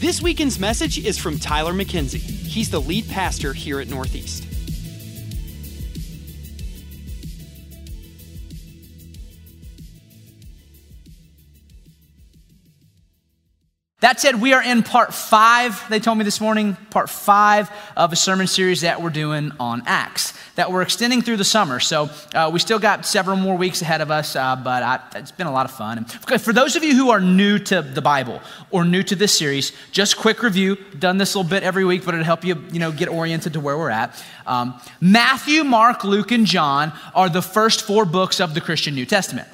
This weekend's message is from Tyler McKenzie. He's the lead pastor here at Northeast. That said, we are in part five, they told me this morning, part five of a sermon series that we're doing on Acts that we're extending through the summer. So uh, we still got several more weeks ahead of us, uh, but I, it's been a lot of fun. And for those of you who are new to the Bible or new to this series, just quick review. Done this a little bit every week, but it'll help you, you know, get oriented to where we're at. Um, Matthew, Mark, Luke, and John are the first four books of the Christian New Testament.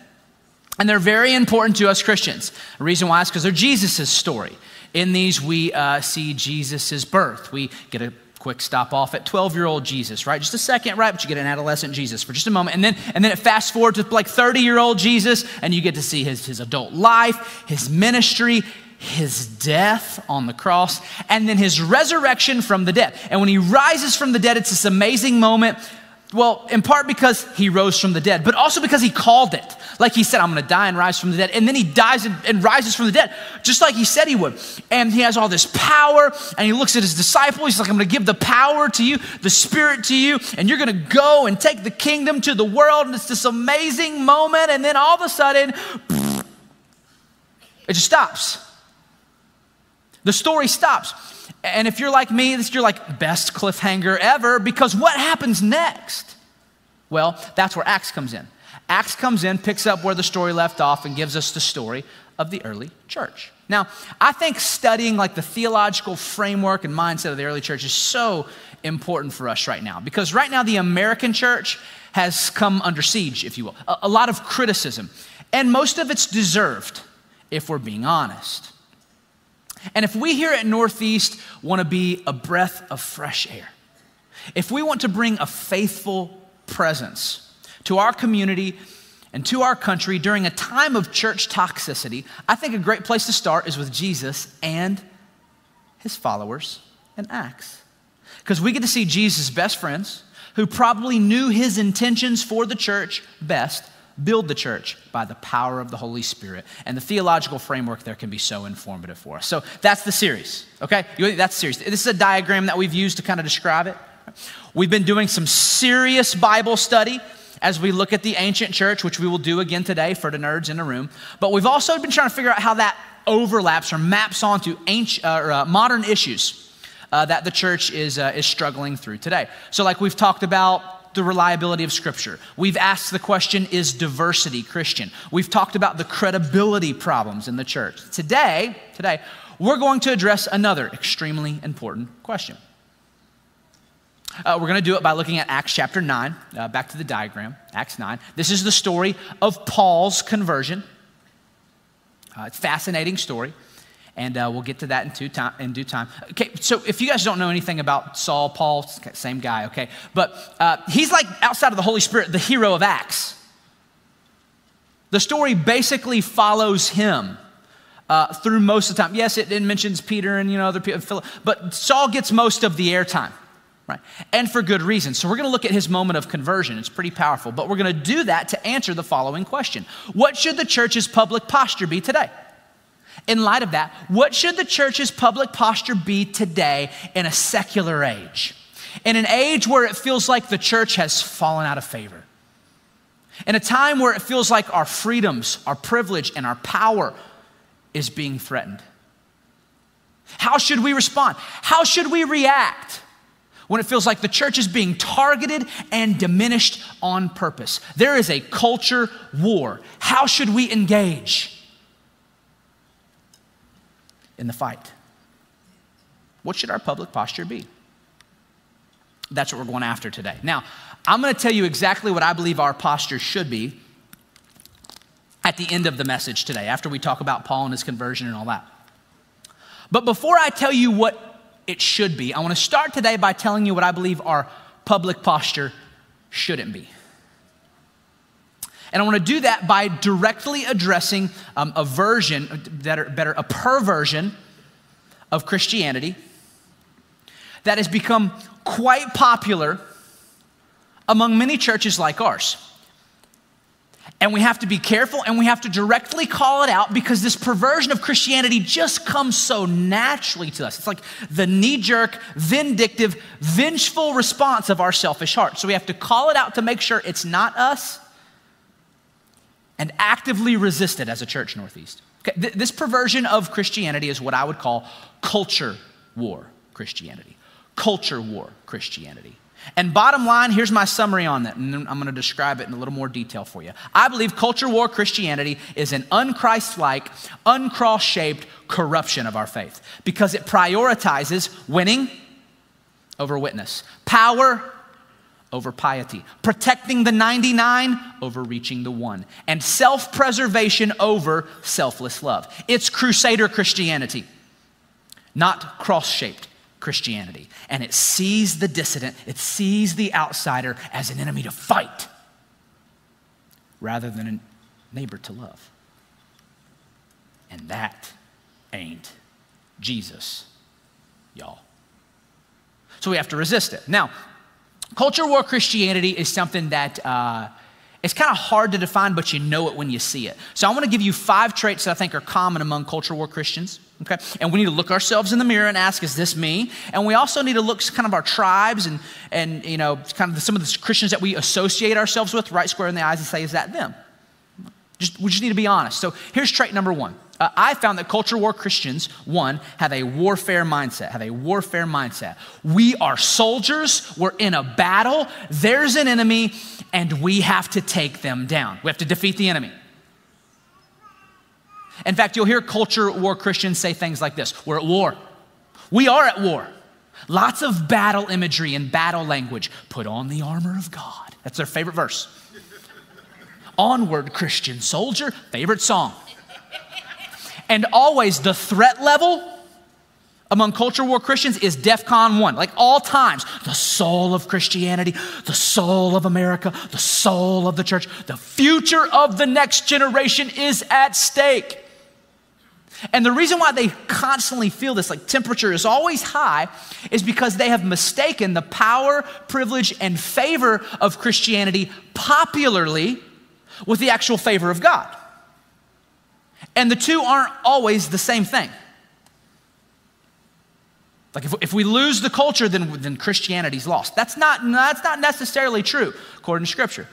And they're very important to us Christians. The reason why is because they're Jesus' story. In these, we uh, see Jesus' birth. We get a quick stop off at 12 year old Jesus, right? Just a second, right? But you get an adolescent Jesus for just a moment. And then, and then it fast forward to like 30 year old Jesus, and you get to see his, his adult life, his ministry, his death on the cross, and then his resurrection from the dead. And when he rises from the dead, it's this amazing moment well, in part because he rose from the dead, but also because he called it. Like he said, I'm to die and rise from the dead. And then he dies and, and, rises from the dead, just like he said he would. And he has all this power, and he looks at his disciples. He's like, I'm to give the power to you, the spirit to you, and you're to go and take the kingdom to the world. And it's this amazing moment. And then all of a sudden, it just stops. The story stops. And if you're like me, this you're like best cliffhanger ever because what happens next? Well, that's where Acts comes in. Acts comes in, picks up where the story left off, and gives us the story of the early church. Now, I think studying like the theological framework and mindset of the early church is so important for us right now because right now the American church has come under siege, if you will, a, a lot of criticism, and most of it's deserved, if we're being honest. And if we here at Northeast want to be a breath of fresh air, if we want to bring a faithful presence to our community and to our country during a time of church toxicity, I think a great place to start is with Jesus and his followers in Acts. Because we get to see Jesus' best friends who probably knew his intentions for the church best build the church by the power of the Holy Spirit. And the theological framework there can be so informative for us. So that's the series, okay? That's the series. This is a diagram that we've used to kind of describe it. We've been doing some serious Bible study as we look at the ancient church, which we will do again today for the nerds in the room. But we've also been trying to figure out how that overlaps or maps onto ancient, uh, uh, modern issues uh, that the church is, uh, is struggling through today. So, like we've talked about the reliability of Scripture. We've asked the question is diversity Christian? We've talked about the credibility problems in the church. Today, today, we're going to address another extremely important question. Uh, we're going to do it by looking at Acts chapter 9, uh, back to the diagram, Acts 9. This is the story of Paul's conversion. Uh, it's a fascinating story and uh, we'll get to that in, time, in due time. Okay, so if you guys don't know anything about Saul, Paul, same guy, okay, but uh, he's like outside of the Holy Spirit, the hero of Acts. The story basically follows him. Uh, through most of the time. Yes, it, it mentions Peter and you know other people, but Saul gets most of the airtime, right? And for good reason. So we're going to look at his moment of conversion. It's pretty powerful, but we're going to do that to answer the following question: What should the church's public posture be today? In light of that, what should the church's public posture be today in a secular age? In an age where it feels like the church has fallen out of favor. In a time where it feels like our freedoms, our privilege, and our power is being threatened. How should we respond? How should we react when it feels like the church is being targeted and diminished on purpose? There is a culture war. How should we engage? In the fight. What should our public posture be? That's what we're going after today. Now, I'm going to tell you exactly what I believe our posture should be at the end of the message today, after we talk about Paul and his conversion and all that. But before I tell you what it should be. I want to start today by telling you what I believe our public posture shouldn't be. And I want to do that by directly addressing um, a version, better, better, a perversion of Christianity that has become quite popular among many churches like ours. And we have to be careful and we have to directly call it out because this perversion of Christianity just comes so naturally to us. It's like the knee jerk, vindictive, vengeful response of our selfish heart. So we have to call it out to make sure it's not us and actively resist it as a church, Northeast. Okay, th- this perversion of Christianity is what I would call culture war Christianity. Culture war Christianity. And bottom line, here's my summary on that, and I'm going to describe it in a little more detail for you. I believe culture war Christianity is an unchrist-like, uncross-shaped corruption of our faith because it prioritizes winning over witness, power over piety, protecting the 99 over reaching the one, and self preservation over selfless love. It's crusader Christianity, not cross shaped Christianity. And it sees the dissident, it sees the outsider as an enemy to fight rather than a neighbor to love. And that ain't Jesus, y'all. So we have to resist it. Now, Culture war Christianity is something that uh, it's kind of hard to define, but you know it when you see it. So I want to give you five traits that I think are common among culture war Christians. Okay, and we need to look ourselves in the mirror and ask, "Is this me?" And we also need to look kind of our tribes and and you know kind of some of the Christians that we associate ourselves with, right square in the eyes, and say, "Is that them?" Just, we just need to be honest. So here's trait number one. Uh, I found that culture war Christians, one, have a warfare mindset, have a warfare mindset. We are soldiers, we're in a battle, there's an enemy, and we have to take them down. We have to defeat the enemy. In fact, you'll hear culture war Christians say things like this We're at war. We are at war. Lots of battle imagery and battle language. Put on the armor of God. That's their favorite verse. Onward, Christian soldier, favorite song. And always the threat level among culture war Christians is DEFCON 1, like all times. The soul of Christianity, the soul of America, the soul of the church, the future of the next generation is at stake. And the reason why they constantly feel this, like temperature is always high, is because they have mistaken the power, privilege, and favor of Christianity popularly with the actual favor of God. And the two aren't always the same thing. Like if, if we lose the culture, then, then Christianity's lost. That's not, that's not necessarily true according to Scripture.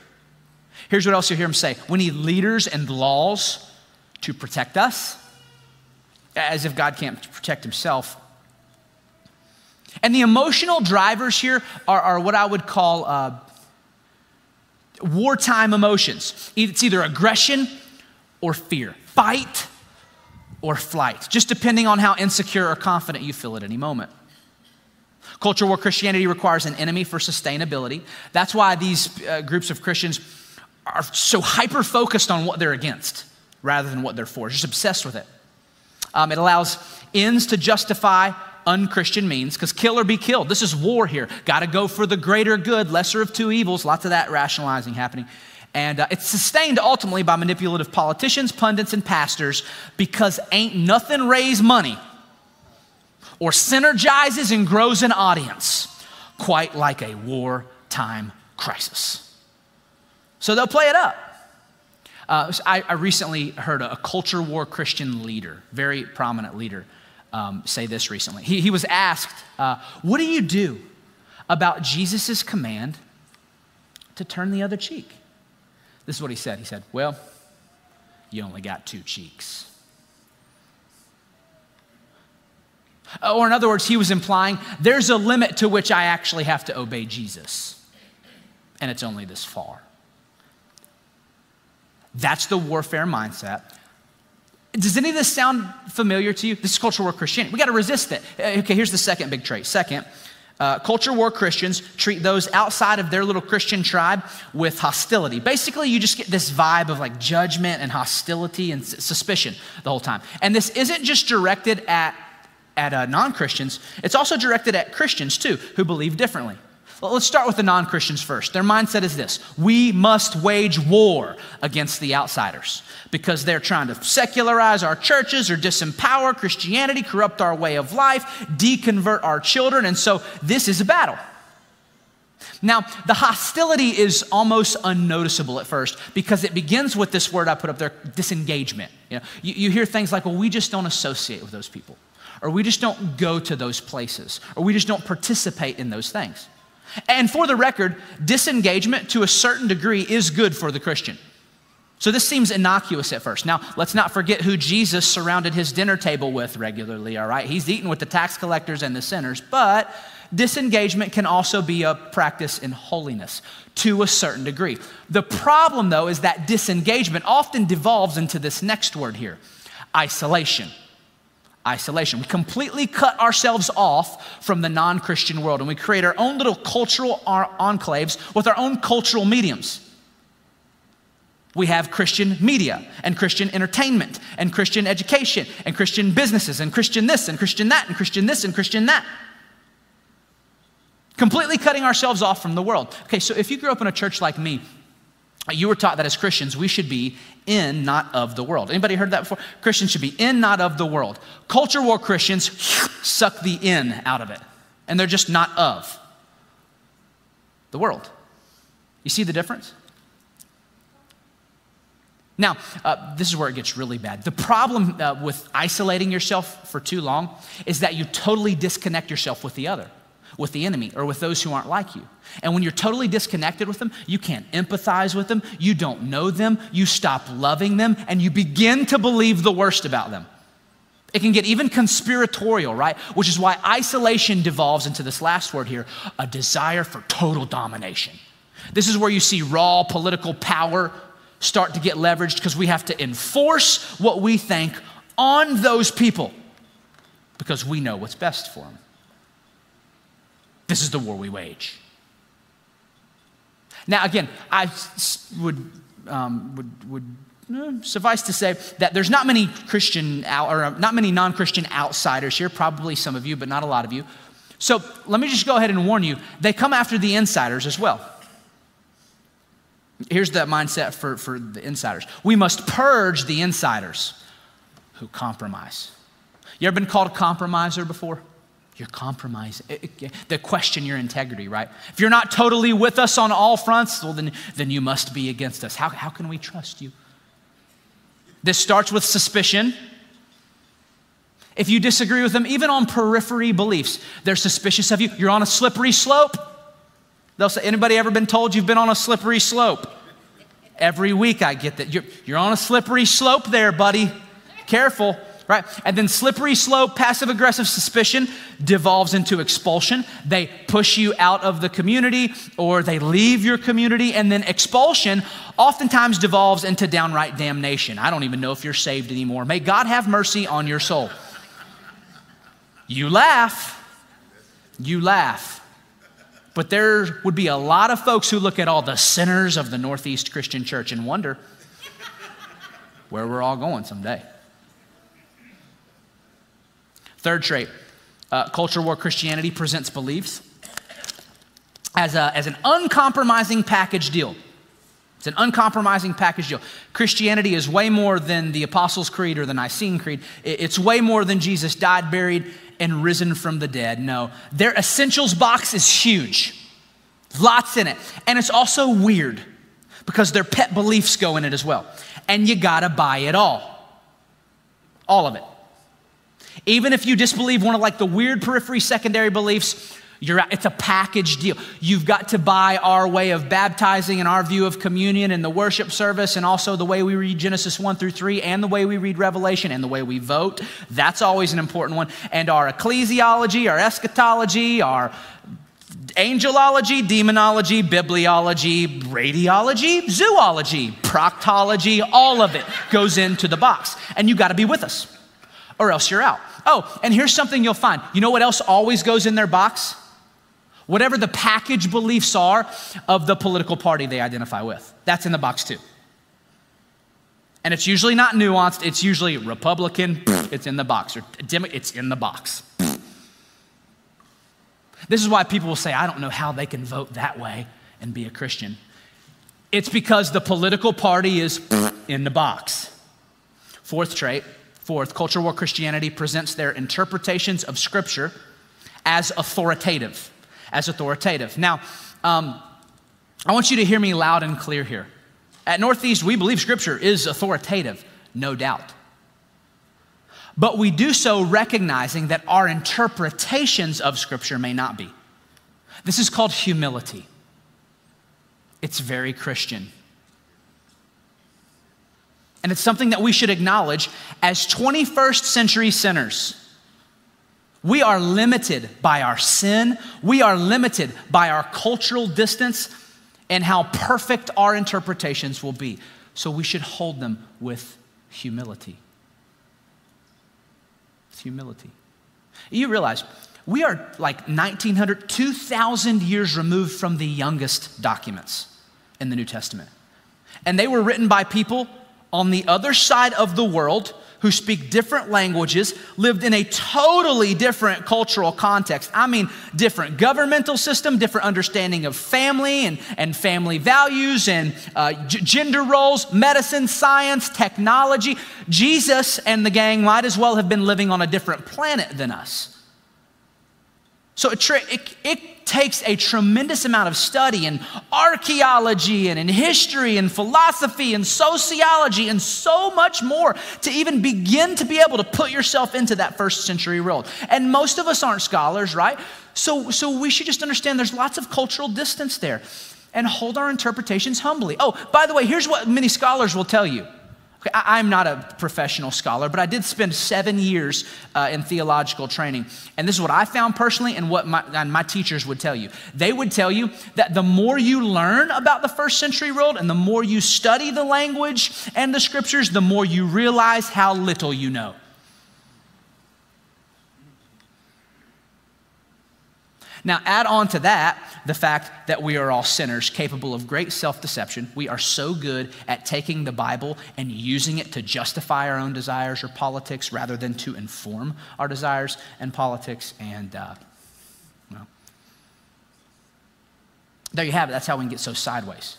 Here's what else you hear him say we need leaders and laws to protect us, as if God can't protect himself. And the emotional drivers here are, are what I would call uh, wartime emotions. It's either aggression or fear fight or flight, just depending on how insecure or confident you feel at any moment. Culture war Christianity requires an enemy for sustainability. That's why these uh, groups of Christians are so hyper focused on what they're against rather than what they're for, just obsessed with it. Um, it allows ends to justify unchristian means because kill or be killed. This is war here. Got to go for the greater good, lesser of two evils. Lots of that rationalizing happening. And uh, it's sustained ultimately by manipulative politicians, pundits, and pastors because ain't nothing raise money or synergizes and grows an audience quite like a wartime crisis. So they'll play it up. Uh, I, I, recently heard a, a, culture war Christian leader, very prominent leader, um, say this recently. He, he was asked, uh, What do you do about Jesus' command to turn the other cheek? This is what he said. He said, Well, you only got two cheeks. Uh, or, in other words, he was implying there's a limit to which I actually have to obey Jesus, and it's only this far. That's the warfare mindset. Does any of this sound familiar to you? This is cultural war Christianity. We got to resist it. Uh, okay, here's the second big trait. Second, uh, culture war Christians treat those outside of their little Christian tribe with hostility. Basically, you just get this vibe of like judgment and hostility and suspicion the whole time. And this isn't just directed at at uh, non Christians, it's also directed at Christians too, who believe differently. Let's start with the non Christians first. Their mindset is this we must wage war against the outsiders because they're trying to secularize our churches or disempower Christianity, corrupt our way of life, deconvert our children. And so this is a battle. Now, the hostility is almost unnoticeable at first because it begins with this word I put up there disengagement. You, know, you, you hear things like, well, we just don't associate with those people, or we just don't go to those places, or we just don't participate in those things. And for the record, disengagement to a certain degree is good for the Christian. So this seems innocuous at first. Now, let's not forget who Jesus surrounded his dinner table with regularly, all right? He's eating with the tax collectors and the sinners, but disengagement can also be a practice in holiness to a certain degree. The problem, though, is that disengagement often devolves into this next word here isolation. Isolation. We completely cut ourselves off from the non Christian world and we create our own little cultural enclaves with our own cultural mediums. We have Christian media and Christian entertainment and Christian education and Christian businesses and Christian this and Christian that and Christian this and Christian that completely cutting ourselves off from the world. Okay, so if you grew up in a church like me, you were taught that as Christians we should be in, not of the world. Anybody heard that before? Christians should be in, not of the world. Culture war Christians suck the in out of it, and they're just not of the world. You see the difference? Now, uh, this is where it gets really bad. The problem uh, with isolating yourself for too long is that you totally disconnect yourself with the other with the enemy or with those who aren't like you. And when you're totally disconnected with them, you can't empathize with them, you don't know them, you stop loving them, and you begin to believe the worst about them. It can get even conspiratorial, right? Which is why isolation devolves into this last word here a desire for total domination. This is where you see raw political power start to get leveraged because we have to enforce what we think on those people because we know what's best for them. This is the war we wage. Now, again, I would, um, would, would uh, suffice to say that there's not many Christian or uh, not many non-Christian outsiders here. Probably some of you, but not a lot of you. So let me just go ahead and warn you: they come after the insiders as well. Here's the mindset for, for the insiders: we must purge the insiders who compromise. You ever been called a compromiser before? You're compromising. They question your integrity, right? If you're not totally with us on all fronts, well, then, then you must be against us. How, how can we trust you? This starts with suspicion. If you disagree with them, even on periphery beliefs, they're suspicious of you. You're on a slippery slope. They'll say, anybody ever been told you've been on a slippery slope? Every week I get that. You're, you're on a slippery slope there, buddy. Careful right? And then slippery slope, passive aggressive suspicion devolves into expulsion. They push you out of the community or they leave your community. And then expulsion oftentimes devolves into downright damnation. I don't even know if you're saved anymore. May God have mercy on your soul. You laugh. You laugh. But there would be a lot of folks who look at all the sinners of the Northeast Christian Church and wonder where we're all going someday. Third trait uh, culture war Christianity presents beliefs as, a, as an uncompromising package deal. It's an uncompromising package deal. Christianity is way more than the Apostles' Creed or the Nicene Creed. It's way more than Jesus died, buried, and risen from the dead. No, their essentials box is huge, lots in it. And it's also weird because their pet beliefs go in it as well. And you gotta buy it all, all of it. Even if you disbelieve one of like the weird periphery secondary beliefs, you're, it's a package deal. You've got to buy our way of baptizing and our view of communion and the worship service and also the way we read Genesis 1 through 3 and the way we read Revelation and the way we vote. That's always an important one. And our ecclesiology, our eschatology, our angelology, demonology, bibliology, radiology, zoology, proctology, all of it goes into the box. And you got to be with us or else you're out. Oh, and here's something you'll find. You know what else always goes in their box? Whatever the package beliefs are of the political party they identify with. That's in the box too. And it's usually not nuanced, it's usually Republican, it's in the box, or it's in the box. This is why people will say, I don't know how they can vote that way and be a Christian. It's because the political party is in the box. Fourth trait, fourth, culture war Christianity presents their interpretations of Scripture as authoritative. As authoritative. Now, um, I want you to hear me loud and clear here. At Northeast, we believe Scripture is authoritative, no doubt. But we do so recognizing that our interpretations of Scripture may not be. This is called humility. It's very Christian. And it's something that we should acknowledge as 21st century sinners. We are limited by our sin, we are limited by our cultural distance, and how perfect our interpretations will be. So we should hold them with humility. With humility. You realize we are like 1900, 2,000 years removed from the youngest documents in the New Testament. And they were written by people on the other side of the world who speak different languages, lived in a totally different cultural context. I mean, different governmental system, different understanding of family and, and family values and uh, g- gender roles, medicine, science, technology. Jesus and the gang might as well have been living on a different planet than us. So it, it, it, takes a tremendous amount of study in archaeology and in history and philosophy and sociology and so much more to even begin to be able to put yourself into that first century world. And most of us aren't scholars, right? So, so we should just understand there's lots of cultural distance there and hold our interpretations humbly. Oh, by the way, here's what many scholars will tell you Okay, I, am not a professional scholar, but I did spend seven years uh, in theological training. And this is what I found personally and what my, and my teachers would tell you. They would tell you that the more you learn about the first century world and the more you study the language and the scriptures, the more you realize how little you know. Now, add on to that the fact that we are all sinners capable of great self deception. We are so good at taking the Bible and using it to justify our own desires or politics rather than to inform our desires and politics. And, uh, well, there you have it. That's how we can get so sideways.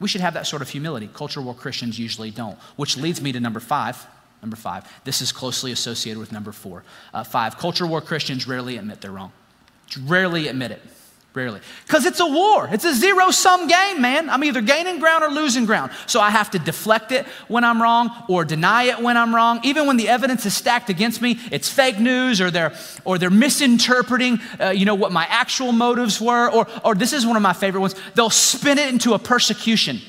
We should have that sort of humility. Culture war Christians usually don't, which leads me to number five. Number five. This is closely associated with number four. Uh, five. Culture war Christians rarely admit they're wrong. Rarely admit it. Rarely. Because it's a war. It's a zero sum game, man. I'm either gaining ground or losing ground. So I have to deflect it when I'm wrong or deny it when I'm wrong. Even when the evidence is stacked against me, it's fake news or they're, or they're misinterpreting, uh, you know, what my actual motives were. Or, or this is one of my favorite ones. They'll spin it into a persecution.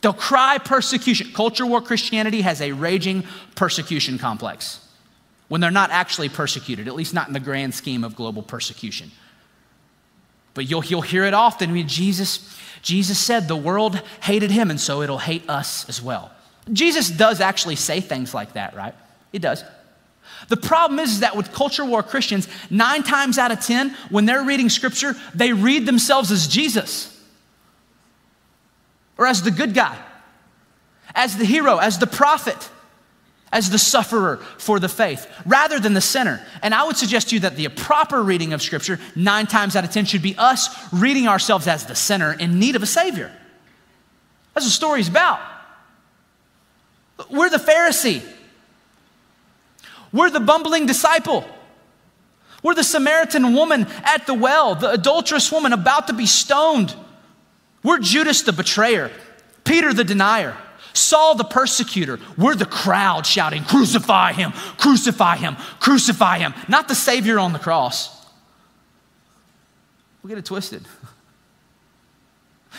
They'll cry persecution. Culture war Christianity has a raging persecution complex when they're not actually persecuted, at least not in the grand scheme of global persecution. But you'll, you'll hear it often. I mean, Jesus, Jesus said the world hated him, and so it'll hate us as well. Jesus does actually say things like that, right? He does. The problem is, is that with culture war Christians, nine times out of 10, when they're reading scripture, they read themselves as Jesus or as the good guy, as the hero, as the prophet as the sufferer for the faith rather than the sinner. And I would suggest to you that the proper reading of Scripture, nine times out of 10, should be us reading ourselves as the sinner in need of a Savior. That's what the story's about. We're the Pharisee, we're the bumbling disciple. We're the Samaritan woman at the well, the adulterous woman about to be stoned. We're Judas the betrayer, Peter the denier. Saul the persecutor, we're the crowd shouting, Crucify him, crucify him, crucify him, not the Savior on the cross. We get it twisted.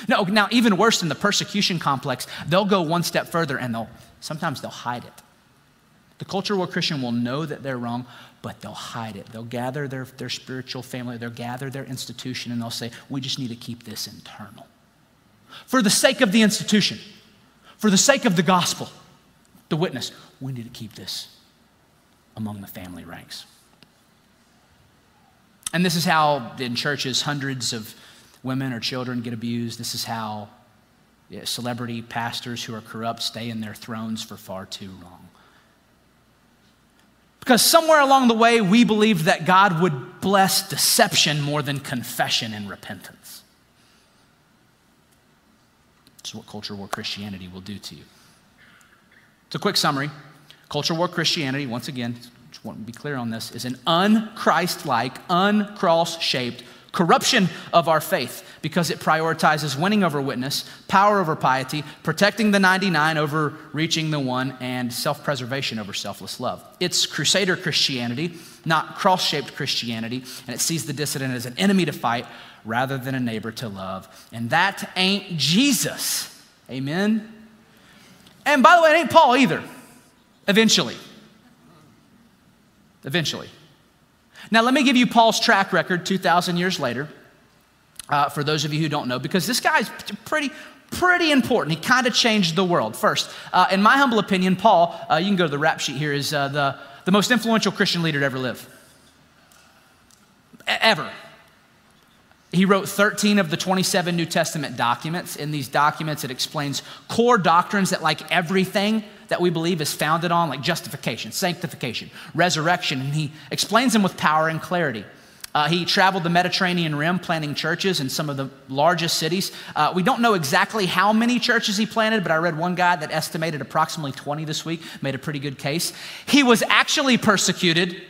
No, now, even worse than the persecution complex, they'll go one step further and they'll sometimes they'll hide it. The culture war Christian will know that they're wrong, but they'll hide it. They'll gather their, their spiritual family, they'll gather their institution, and they'll say, We just need to keep this internal. For the sake of the institution, for the sake of the gospel, the witness, we need to keep this among the family ranks. And this is how in churches hundreds of women or children get abused. This is how celebrity pastors who are corrupt stay in their thrones for far too long. Because somewhere along the way, we believed that God would bless deception more than confession and repentance. What culture war Christianity will do to you. It's a quick summary. Culture war Christianity, once again, just want to be clear on this, is an unchrist like, uncross shaped corruption of our faith because it prioritizes winning over witness, power over piety, protecting the 99 over reaching the one, and self preservation over selfless love. It's crusader Christianity, not cross shaped Christianity, and it sees the dissident as an enemy to fight rather than a neighbor to love. And that ain't Jesus. Amen? And by the way, it ain't Paul either, eventually. Eventually. Now, let me give you Paul's track record 2,000 years later, uh, for those of you who don't know, because this guy's pretty, pretty important. He kind of changed the world. First, uh, in my humble opinion, Paul, uh, you can go to the rap sheet here, is uh, the, the most influential Christian leader to ever live. Ever. He wrote 13 of the 27 New Testament documents. In these documents, it explains core doctrines that, like everything that we believe, is founded on, like justification, sanctification, resurrection, and he explains them with power and clarity. Uh, he traveled the Mediterranean rim planting churches in some of the largest cities. Uh, we don't know exactly how many churches he planted, but I read one guy that estimated approximately 20 this week, made a pretty good case. He was actually persecuted,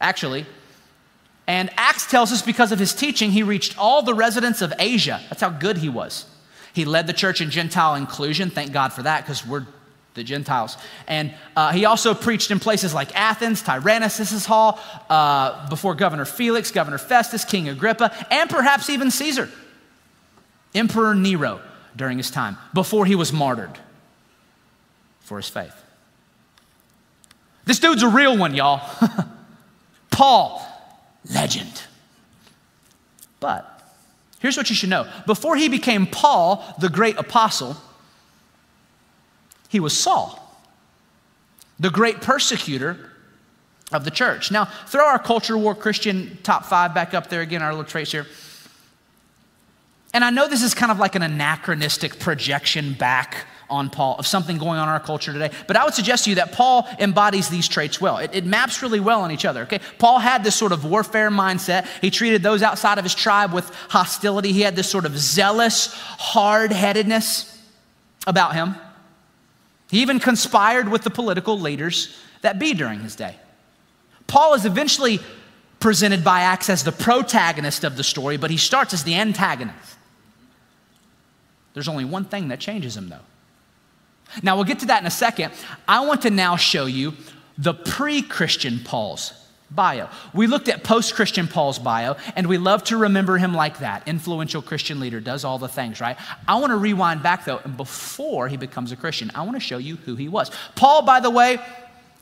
actually, and Acts tells us because of his teaching, he reached all the residents of Asia. That's how good he was. He led the church in Gentile inclusion. Thank God for that because we're the Gentiles. And uh, he also preached in places like Athens, Tyrannus' hall, uh, before Governor Felix, Governor Festus, King Agrippa, and perhaps even Caesar, Emperor Nero during his time, before he was martyred for his faith. This dude's a real one, y'all. Paul legend. But here's what you should know before he became Paul, the great apostle, he was Saul, the great persecutor of the church. Now, throw our culture war Christian top five back up there again, our little trace here. And I know this is kind of like an anachronistic projection back on Paul of something going on in our culture today. But I would suggest to you that Paul embodies these traits well. It, it, maps really well on each other, okay? Paul had this sort of warfare mindset. He treated those outside of his tribe with hostility. He had this sort of zealous, hard headedness about him. He even conspired with the political leaders that be during his day. Paul is eventually presented by Acts as the protagonist of the story, but he starts as the antagonist. There's only one thing that changes him, though. Now, we'll get to that in a second. I want to now show you the pre Christian Paul's bio. We looked at post Christian Paul's bio, and we love to remember him like that. Influential Christian leader, does all the things, right? I want to rewind back, though, and before he becomes a Christian, I want to show you who he was. Paul, by the way,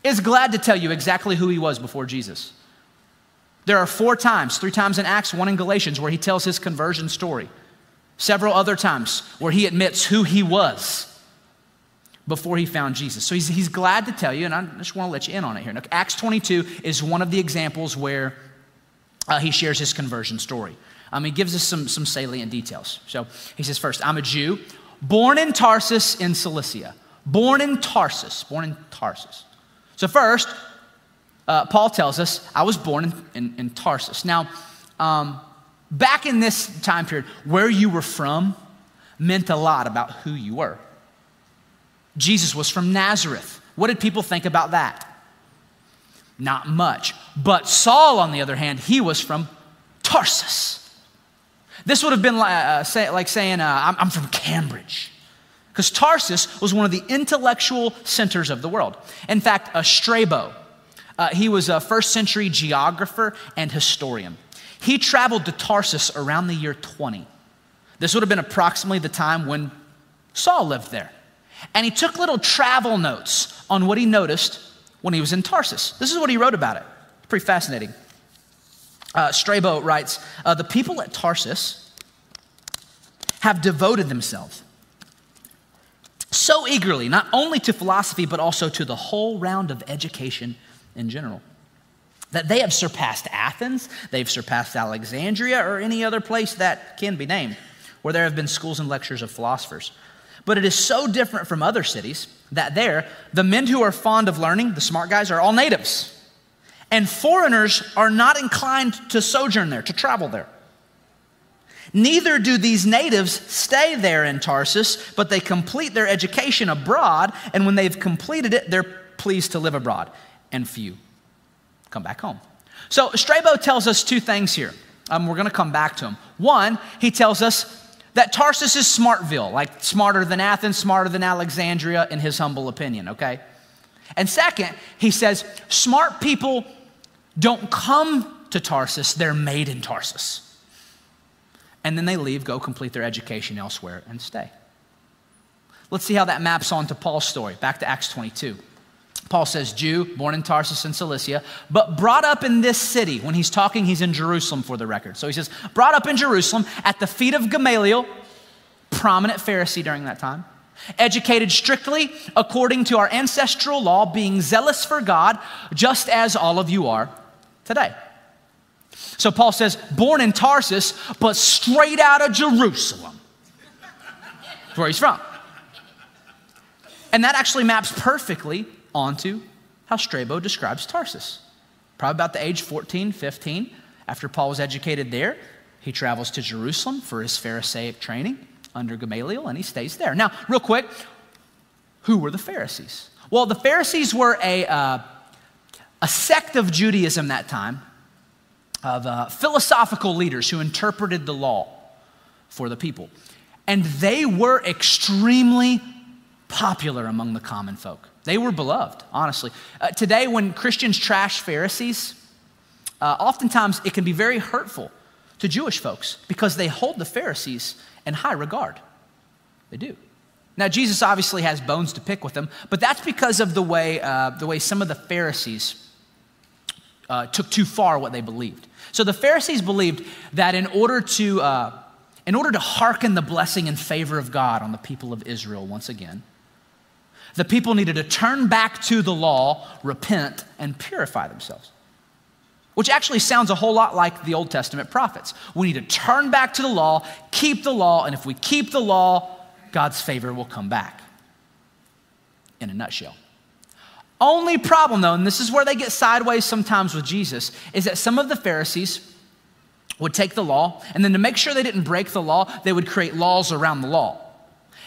is glad to tell you exactly who he was before Jesus. There are four times, three times in Acts, one in Galatians, where he tells his conversion story. Several other times where he admits who he was before he found Jesus. So he's, he's glad to tell you, and I just want to let you in on it here. Now, Acts 22 is one of the examples where uh, he shares his conversion story. Um, he gives us some, some salient details. So he says, First, I'm a Jew, born in Tarsus in Cilicia. Born in Tarsus, born in Tarsus. So, first, uh, Paul tells us, I was born in, in, in Tarsus. Now, um, back in this time period, where you were from meant a lot about who you were. Jesus was from Nazareth. What did people think about that? Not much. But Saul, on the other hand, he was from Tarsus. This would have been like, uh, say, like saying, uh, I'm, I'm from Cambridge. Because Tarsus was one of the intellectual centers of the world. In fact, uh, Strabo, uh, he was a first century geographer and historian. He traveled to Tarsus around the year 20. This would have been approximately the time when Saul lived there. And he took little travel notes on what he noticed when he was in Tarsus. This is what he wrote about it. Pretty fascinating. Uh, Strabo writes uh, The people at Tarsus have devoted themselves so eagerly, not only to philosophy, but also to the whole round of education in general that they have surpassed Athens, they've surpassed Alexandria, or any other place that can be named. where there have been schools and lectures of philosophers. But it is so different from other cities that there, the men who are fond of learning, the smart guys, are all natives. And foreigners are not inclined to sojourn there, to travel there. Neither do these natives stay there in Tarsus, but they complete their education abroad, and when they've completed it, they're pleased to live abroad, and few come back home. So Strabo tells us two things here. Um, we're going to come back to him. One, he tells us that Tarsus is Smartville, like smarter than Athens, smarter than Alexandria, in his humble opinion, okay? And second, he says smart people don't come to Tarsus, they're made in Tarsus. And then they leave, go complete their education elsewhere, and stay. Let's see how that maps onto Paul's story. Back to Acts 22. Paul says, Jew, born in Tarsus in Cilicia, but brought up in this city. When he's talking, he's in Jerusalem for the record. So he says, brought up in Jerusalem at the feet of Gamaliel, prominent Pharisee during that time, educated strictly according to our ancestral law, being zealous for God, just as all of you are today. So Paul says, born in Tarsus, but straight out of Jerusalem. That's where he's from. And that actually maps perfectly onto how Strabo describes Tarsus. Probably about the age 14, 15. After Paul was educated there, he travels to Jerusalem for his Pharisaic training under Gamaliel, and he stays there. Now, real quick, who were the Pharisees? Well, the Pharisees were a, uh, a sect of Judaism that time, of uh, philosophical leaders who interpreted the law for the people. And they were extremely popular among the common folk. They were beloved, honestly. Uh, today, when Christians trash Pharisees, uh, oftentimes it can be very hurtful to Jewish folks because they hold the Pharisees in high regard. They do. Now, Jesus obviously has bones to pick with them, but that's because of the way, uh, the way some of the Pharisees uh, took too far what they believed. So the Pharisees believed that in order to, uh, in order to hearken the blessing and favor of God on the people of Israel once again, the people needed to turn back to the law, repent, and purify themselves. Which actually sounds a whole lot like the Old Testament prophets. We need to turn back to the law, keep the law, and if we keep the law, God's favor will come back. In a nutshell. Only problem, though, and this is where they get sideways sometimes with Jesus, is that some of the Pharisees would take the law, and then to make sure they didn't break the law, they would create laws around the law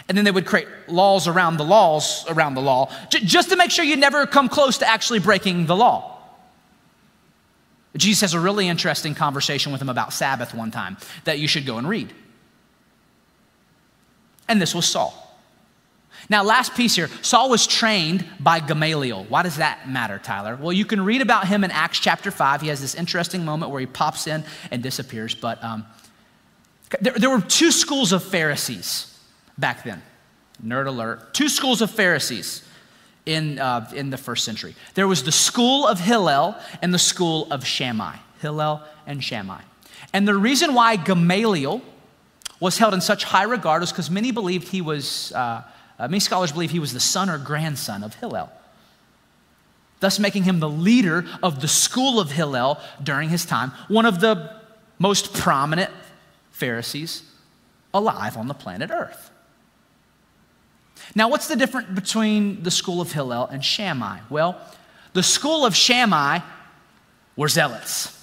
and then they would create laws around the laws around the law, j- just to make sure you never come close to actually breaking the law. Jesus has a really interesting conversation with him about Sabbath one time that you should go and read. And this was Saul. Now, last piece here Saul was trained by Gamaliel. Why does that matter, Tyler? Well, you can read about him in Acts chapter 5. He has this interesting moment where he pops in and disappears. But um, there, there were two schools of Pharisees back then. Nerd alert. Two schools of Pharisees in, uh, in the first century. There was the school of Hillel and the school of Shammai. Hillel and Shammai. And the reason why Gamaliel was held in such high regard was because many believed he was, uh, uh, many scholars believe he was the son or grandson of Hillel, thus making him the leader of the school of Hillel during his time, one of the most prominent Pharisees alive on the planet Earth. Now, what's the difference between the school of Hillel and Shammai? Well, the school of Shammai were zealots.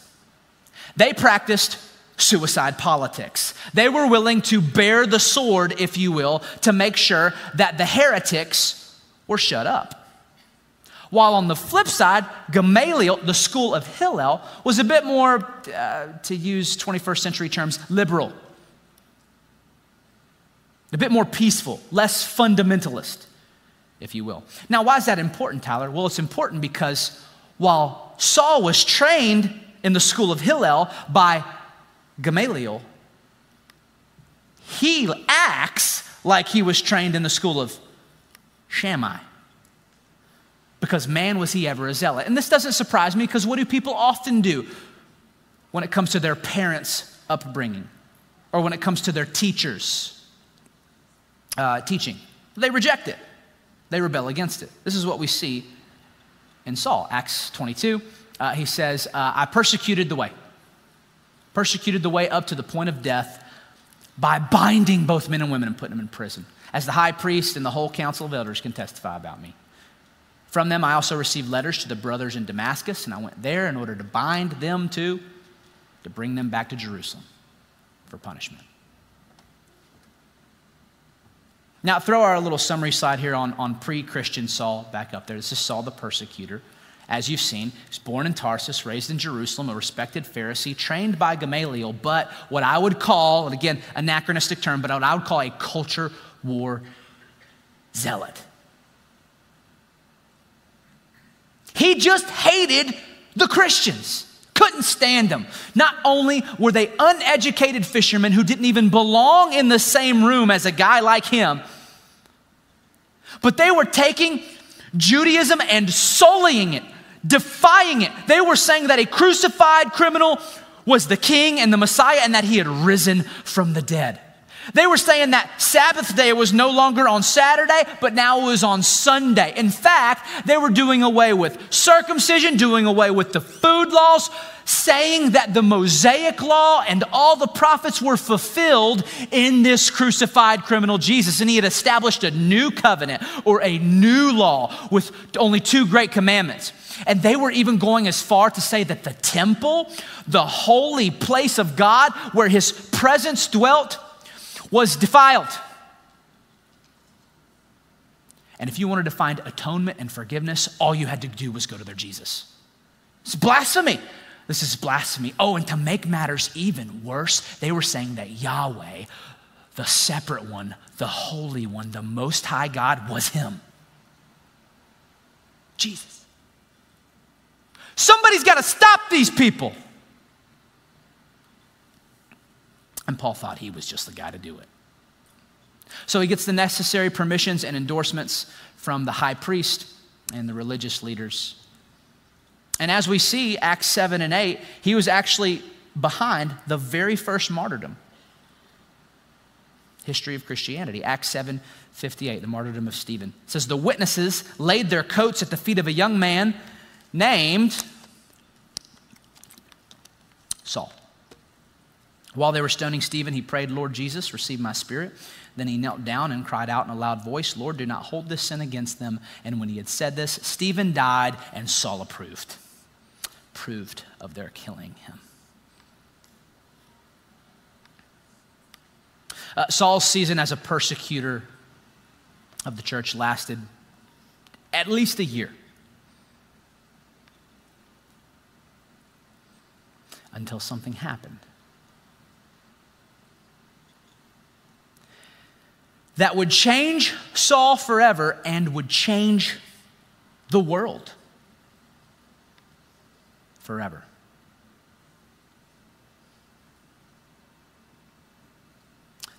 They practiced suicide politics. They were willing to bear the sword, if you will, to make sure that the heretics were shut up. While on the flip side, Gamaliel, the school of Hillel, was a bit more, uh, to use 21st century terms, liberal a bit more peaceful, less fundamentalist, if you will. Now, why is that important, Tyler? Well, it's important because while Saul was trained in the school of Hillel by Gamaliel, he acts like he was trained in the school of Shammai. Because man, was he ever a zealot. And this doesn't surprise me because what do people often do when it comes to their parents' upbringing or when it comes to their teachers? Uh, teaching. They reject it, they rebel against it. This is what we see in Saul. Acts 22, uh, he says, uh, I persecuted the way, persecuted the way up to the point of death by binding both men and women and putting them in prison, as the high priest and the whole council of elders can testify about me. From them, I also received letters to the brothers in Damascus, and I went there in order to bind them to, to bring them back to Jerusalem for punishment. Now, throw our little summary slide here on, on pre Christian Saul back up there. This is Saul the persecutor. As you've seen, he's born in Tarsus, raised in Jerusalem, a respected Pharisee, trained by Gamaliel, but what I would call, and again, anachronistic term, but what I would call a culture war zealot. He just hated the Christians. Couldn't stand them. Not only were they uneducated fishermen who didn't even belong in the same room as a guy like him, but they were taking Judaism and sullying it, defying it. They were saying that a crucified criminal was the king and the Messiah and that he had risen from the dead. They were saying that Sabbath day was no longer on Saturday, but now it was on Sunday. In fact, they were doing away with circumcision, doing away with the food laws, saying that the Mosaic law and all the prophets were fulfilled in this crucified criminal Jesus. And he had established a new covenant or a new law with only two great commandments. And they were even going as far to say that the temple, the holy place of God where his presence dwelt, was defiled. And if you wanted to find atonement and forgiveness, all you had to do was go to their Jesus. It's blasphemy. This is blasphemy. Oh, and to make matters even worse, they were saying that Yahweh, the separate one, the holy one, the most high God, was him. Jesus. Somebody's got to stop these people. And Paul thought he was just the guy to do it. So he gets the necessary permissions and endorsements from the high priest and the religious leaders. And as we see, Acts 7 and 8, he was actually behind the very first martyrdom. History of Christianity, Acts 7 58, the martyrdom of Stephen. It says, The witnesses laid their coats at the feet of a young man named Saul. While they were stoning Stephen, he prayed, Lord Jesus, receive my spirit. Then he knelt down and cried out in a loud voice, Lord, do not hold this sin against them. And when he had said this, Stephen died, and Saul approved, approved of their killing him. Uh, Saul's season as a persecutor of the church lasted at least a year. Until something happened. That would change Saul forever and would change the world forever.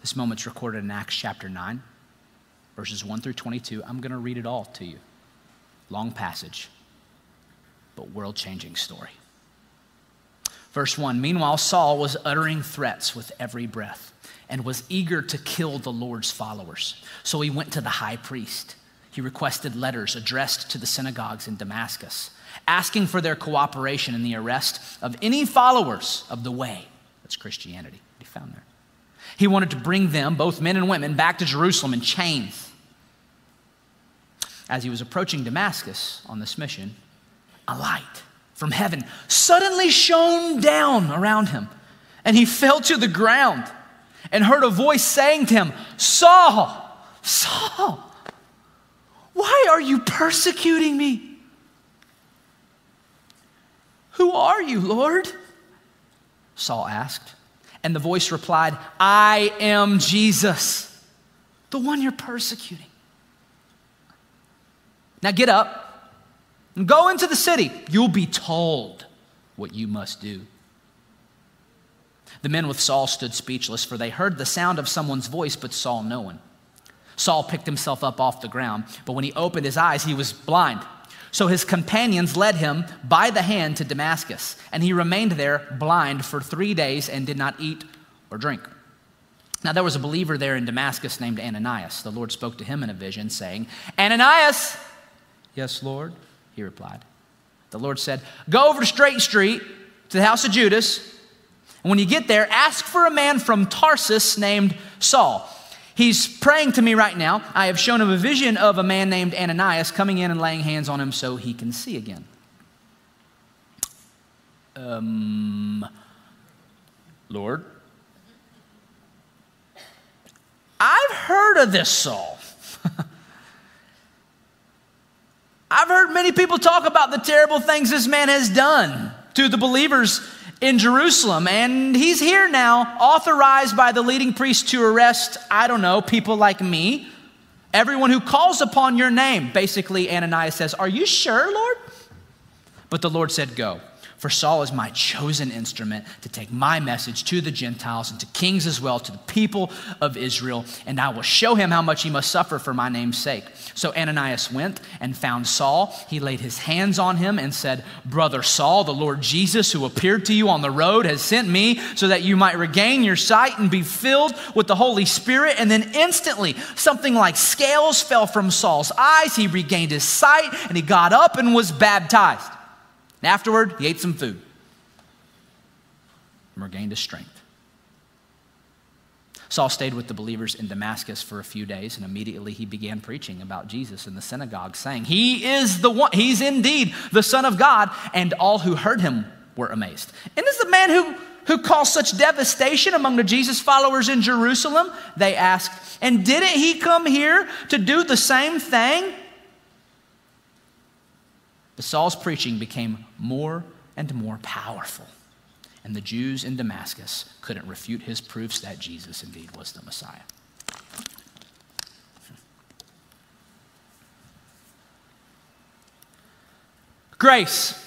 This moment's recorded in Acts chapter 9, verses 1 through 22. I'm going to read it all to you. Long passage, but world changing story. Verse 1 Meanwhile, Saul was uttering threats with every breath and was eager to kill the Lord's followers. So he went to the high priest. He requested letters addressed to the synagogues in Damascus, asking for their cooperation in the arrest of any followers of the way. That's Christianity. He found there. He wanted to bring them, both men and women, back to Jerusalem in chains. As he was approaching Damascus on this mission, a light from heaven suddenly shone down around him, and he fell to the ground and heard a voice saying to him, Saul, Saul, why are you persecuting me? Who are you, Lord? Saul asked. And the voice replied, I am Jesus, the one you're persecuting. Now get up and go into the city. You'll be told what you must do. The men with Saul stood speechless, for they heard the sound of someone's voice, but saw no one. Saul picked himself up off the ground, but when he opened his eyes, he was blind. So his companions led him by the hand to Damascus, and he remained there blind for three days and did not eat or drink. Now there was a believer there in Damascus named Ananias. The Lord spoke to him in a vision, saying, Ananias! Yes, Lord, he replied. The Lord said, Go over to Straight Street to the house of Judas When you get there, ask for a man from Tarsus named Saul. He's praying to me right now. I have shown him a vision of a man named Ananias coming in and laying hands on him so he can see again. Um, Lord, I've heard of this Saul. I've heard many people talk about the terrible things this man has done to the believers in Jerusalem. And he's here now, authorized by the leading priest to arrest, I don't know, people like me. Everyone who calls upon your name. Basically, Ananias says, Are you sure, Lord? But the Lord said, Go. For Saul is my chosen instrument to take my message to the Gentiles and to kings as well, to the people of Israel, and I will show him how much he must suffer for my name's sake. So Ananias went and found Saul. He laid his hands on him and said, Brother Saul, the Lord Jesus, who appeared to you on the road, has sent me so that you might regain your sight and be filled with the Holy Spirit. And then instantly, something like scales fell from Saul's eyes. He regained his sight and he got up and was baptized. And afterward, he ate some food and regained his strength. Saul stayed with the believers in Damascus for a few days, and immediately he began preaching about Jesus in the synagogue, saying, He is the one, he's indeed the Son of God. And all who heard him were amazed. And this is the man who, who caused such devastation among the Jesus followers in Jerusalem? They asked, And didn't he come here to do the same thing? But Saul's preaching became more and more powerful, and the Jews in Damascus couldn't refute his proofs that Jesus indeed was the Messiah. Grace.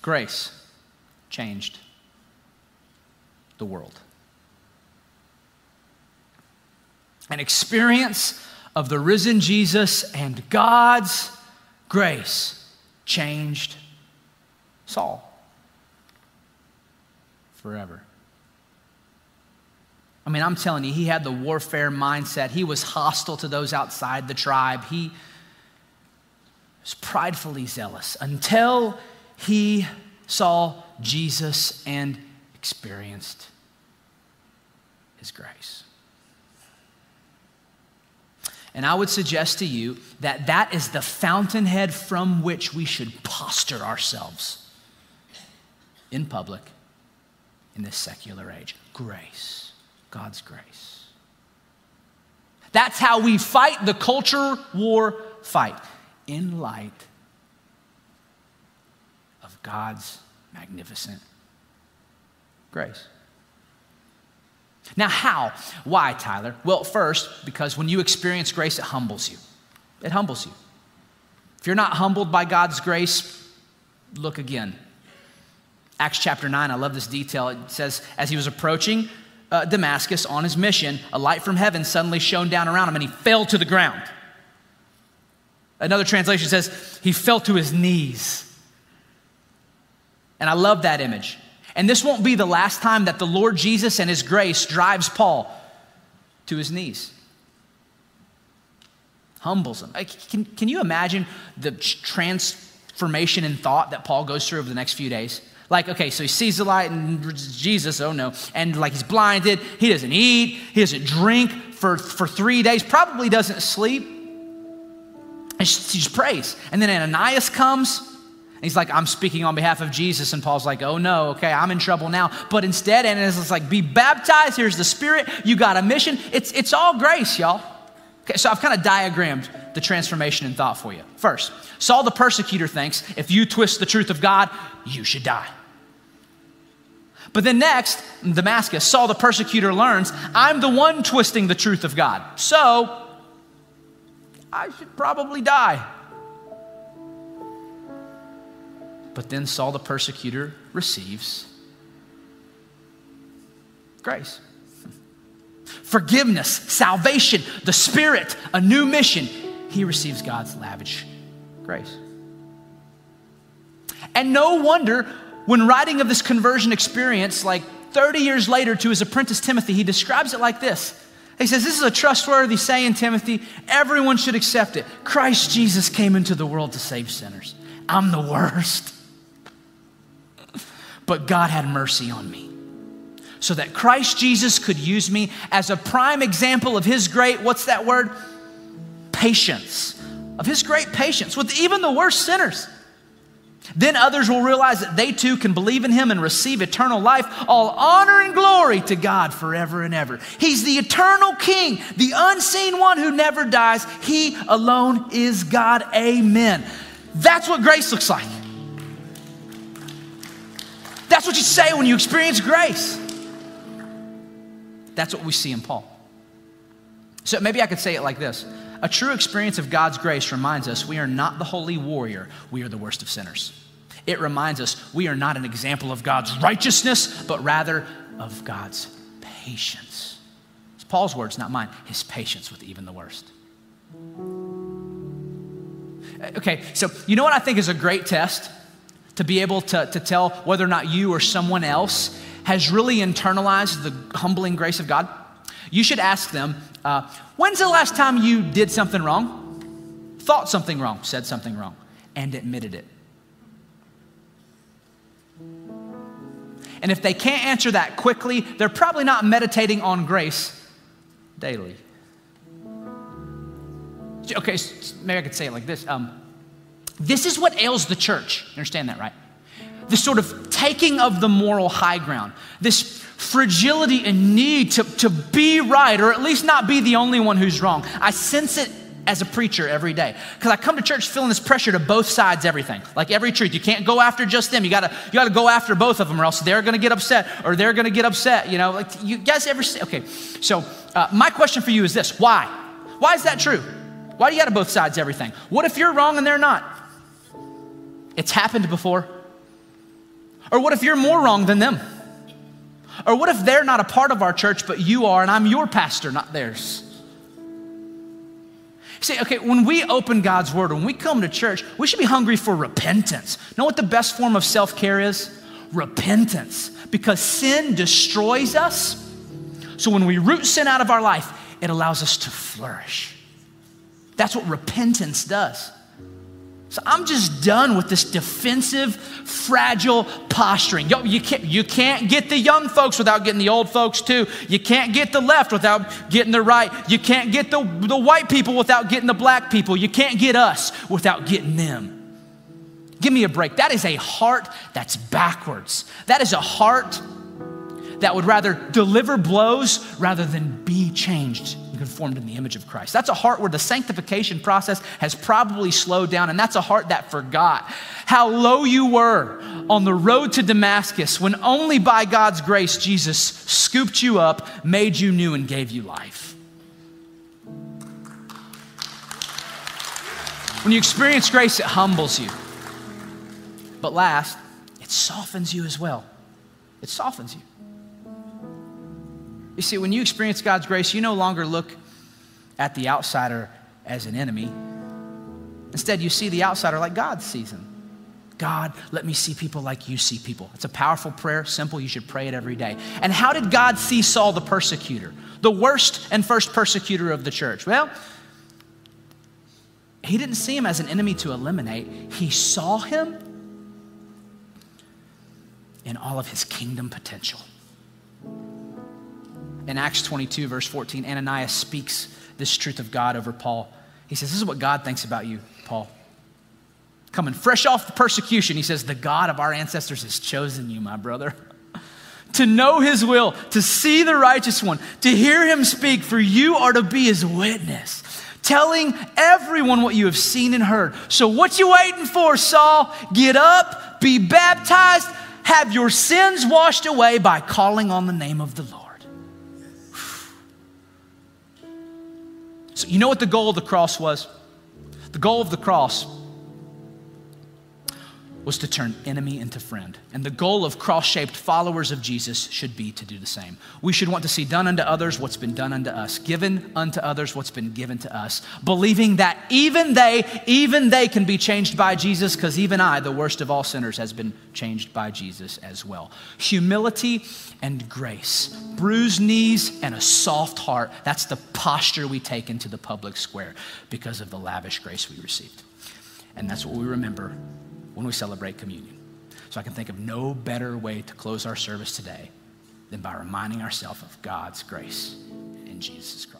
Grace changed the world. An experience of the risen Jesus and God's grace changed Saul forever. I mean, I'm telling you, he had the warfare mindset. He was hostile to those outside the tribe. He was pridefully zealous until he saw Jesus and experienced his grace. And I would suggest to you that that is the fountainhead from which we should posture ourselves in public in this secular age. Grace, God's grace. That's how we fight the culture war fight in light of God's magnificent grace. Now, how? Why, Tyler? Well, first, because when you experience grace, it humbles you. It humbles you. If you're not humbled by God's grace, look again. Acts chapter 9, I love this detail. It says, as he was approaching uh, Damascus on his mission, a light from heaven suddenly shone down around him and he fell to the ground. Another translation says, he fell to his knees. And I love that image. And this won't be the last time that the Lord Jesus and his grace drives Paul to his knees. Humbles him. Can, can you imagine the transformation in thought that Paul goes through over the next few days? Like, okay, so he sees the light and Jesus, oh no, and like he's blinded, he doesn't eat, he doesn't drink for, for three days, probably doesn't sleep. And he just prays. And then Ananias comes, and he's like, I'm speaking on behalf of Jesus. And Paul's like, oh no, okay, I'm in trouble now. But instead, and it's like, be baptized. Here's the Spirit. You got a mission. It's, it's all grace, y'all. Okay, so I've kind of diagrammed the transformation in thought for you. First, Saul the persecutor thinks if you twist the truth of God, you should die. But then next, Damascus, Saul the persecutor learns, I'm the one twisting the truth of God. So I should probably die. But then Saul the persecutor receives grace. Forgiveness, salvation, the Spirit, a new mission. He receives God's lavish grace. And no wonder when writing of this conversion experience, like 30 years later to his apprentice Timothy, he describes it like this. He says, This is a trustworthy saying, Timothy. Everyone should accept it. Christ Jesus came into the world to save sinners. I'm the worst. But God had mercy on me. So that Christ Jesus could use me as a prime example of his great, what's that word? Patience. Of his great patience with even the worst sinners. Then others will realize that they too can believe in him and receive eternal life, all honor and glory to God forever and ever. He's the eternal king, the unseen one who never dies. He alone is God. Amen. That's what grace looks like. That's what you say when you experience grace. That's what we see in Paul. So maybe I could say it like this A true experience of God's grace reminds us we are not the holy warrior, we are the worst of sinners. It reminds us we are not an example of God's righteousness, but rather of God's patience. It's Paul's words, not mine, his patience with even the worst. Uh, okay, so you know what I think is a great test? To be able to, to tell whether or not you or someone else has really internalized the humbling grace of God, you should ask them, uh, when's the last time you did something wrong, thought something wrong, said something wrong, and admitted it? And if they can't answer that quickly, they're probably not meditating on grace daily. Okay, maybe I could say it like this. Um, this is what ails the church. Understand that, right? This sort of taking of the moral high ground, this fragility and need to, to be right, or at least not be the only one who's wrong. I sense it as a preacher every day because I come to church feeling this pressure to both sides everything. Like every truth. You can't go after just them. You gotta you gotta go after both of them or else they're gonna get upset or they're gonna get upset you know? Like you guys ever see okay. So uh, my question for you is this. Why? Why is that true? Why do you gotta both sides everything? What if you're wrong and they're not it's happened before. Or what if you're more wrong than them? Or what if they're not a part of our church, but you are, and I'm your pastor, not theirs? See, okay, when we open God's word, when we come to church, we should be hungry for repentance. Know what the best form of self care is? Repentance. Because sin destroys us. So when we root sin out of our life, it allows us to flourish. That's what repentance does. So I'm just done with this defensive, fragile posturing. Yo, you can't, you can't get the young folks without getting the old folks too. You can't get the left without getting the right. You can't get the, the white people without getting the black people. You can't get us without getting them. Give me a break. That is a heart that's backwards. That is a heart that would rather deliver blows rather than be changed conformed in the image of Christ. That's a heart where the sanctification process has probably slowed down, and that's a heart that forgot how low you were on the road to Damascus when only by God's grace Jesus scooped you up, made you new, and gave you life. When you experience grace, it humbles you. But last, it softens you as well. It softens you. You see, when you experience God's grace, you no longer look at the outsider as an enemy. Instead, you see the outsider like God sees him. God, let me see people like you see people. It's a powerful prayer, simple. You should pray it every day. And how did God see Saul the persecutor, the worst and first persecutor of the church? Well, he didn't see him as an enemy to eliminate, he saw him in all of his kingdom potential in Acts 22, verse 14, Ananias speaks this truth of God over Paul. He says, This is what God thinks about you, Paul. Coming fresh off the persecution, he says, The God of our ancestors has chosen you, my brother, to know his will, to see the righteous one, to hear him speak, for you are to be his witness telling everyone what you have seen and heard. So, what you waiting for, Saul? Get up, be baptized, have your sins washed away by calling on the name of the Lord. So, you know what the goal of the cross was? The goal of the cross was to turn enemy into friend. And the goal of cross shaped followers of Jesus should be to do the same. We should want to see done unto others what's been done unto us, given unto others what's been given to us, believing that even they, even they can be changed by Jesus, because even I, the worst of all sinners, has been changed by Jesus as well. Humility and grace, bruised knees and a soft heart. That's the posture we take into the public square because of the lavish grace we received. And that's what we remember when we celebrate communion. So I can think of no better way to close our service today than by reminding ourselves of God's grace in Jesus' cross.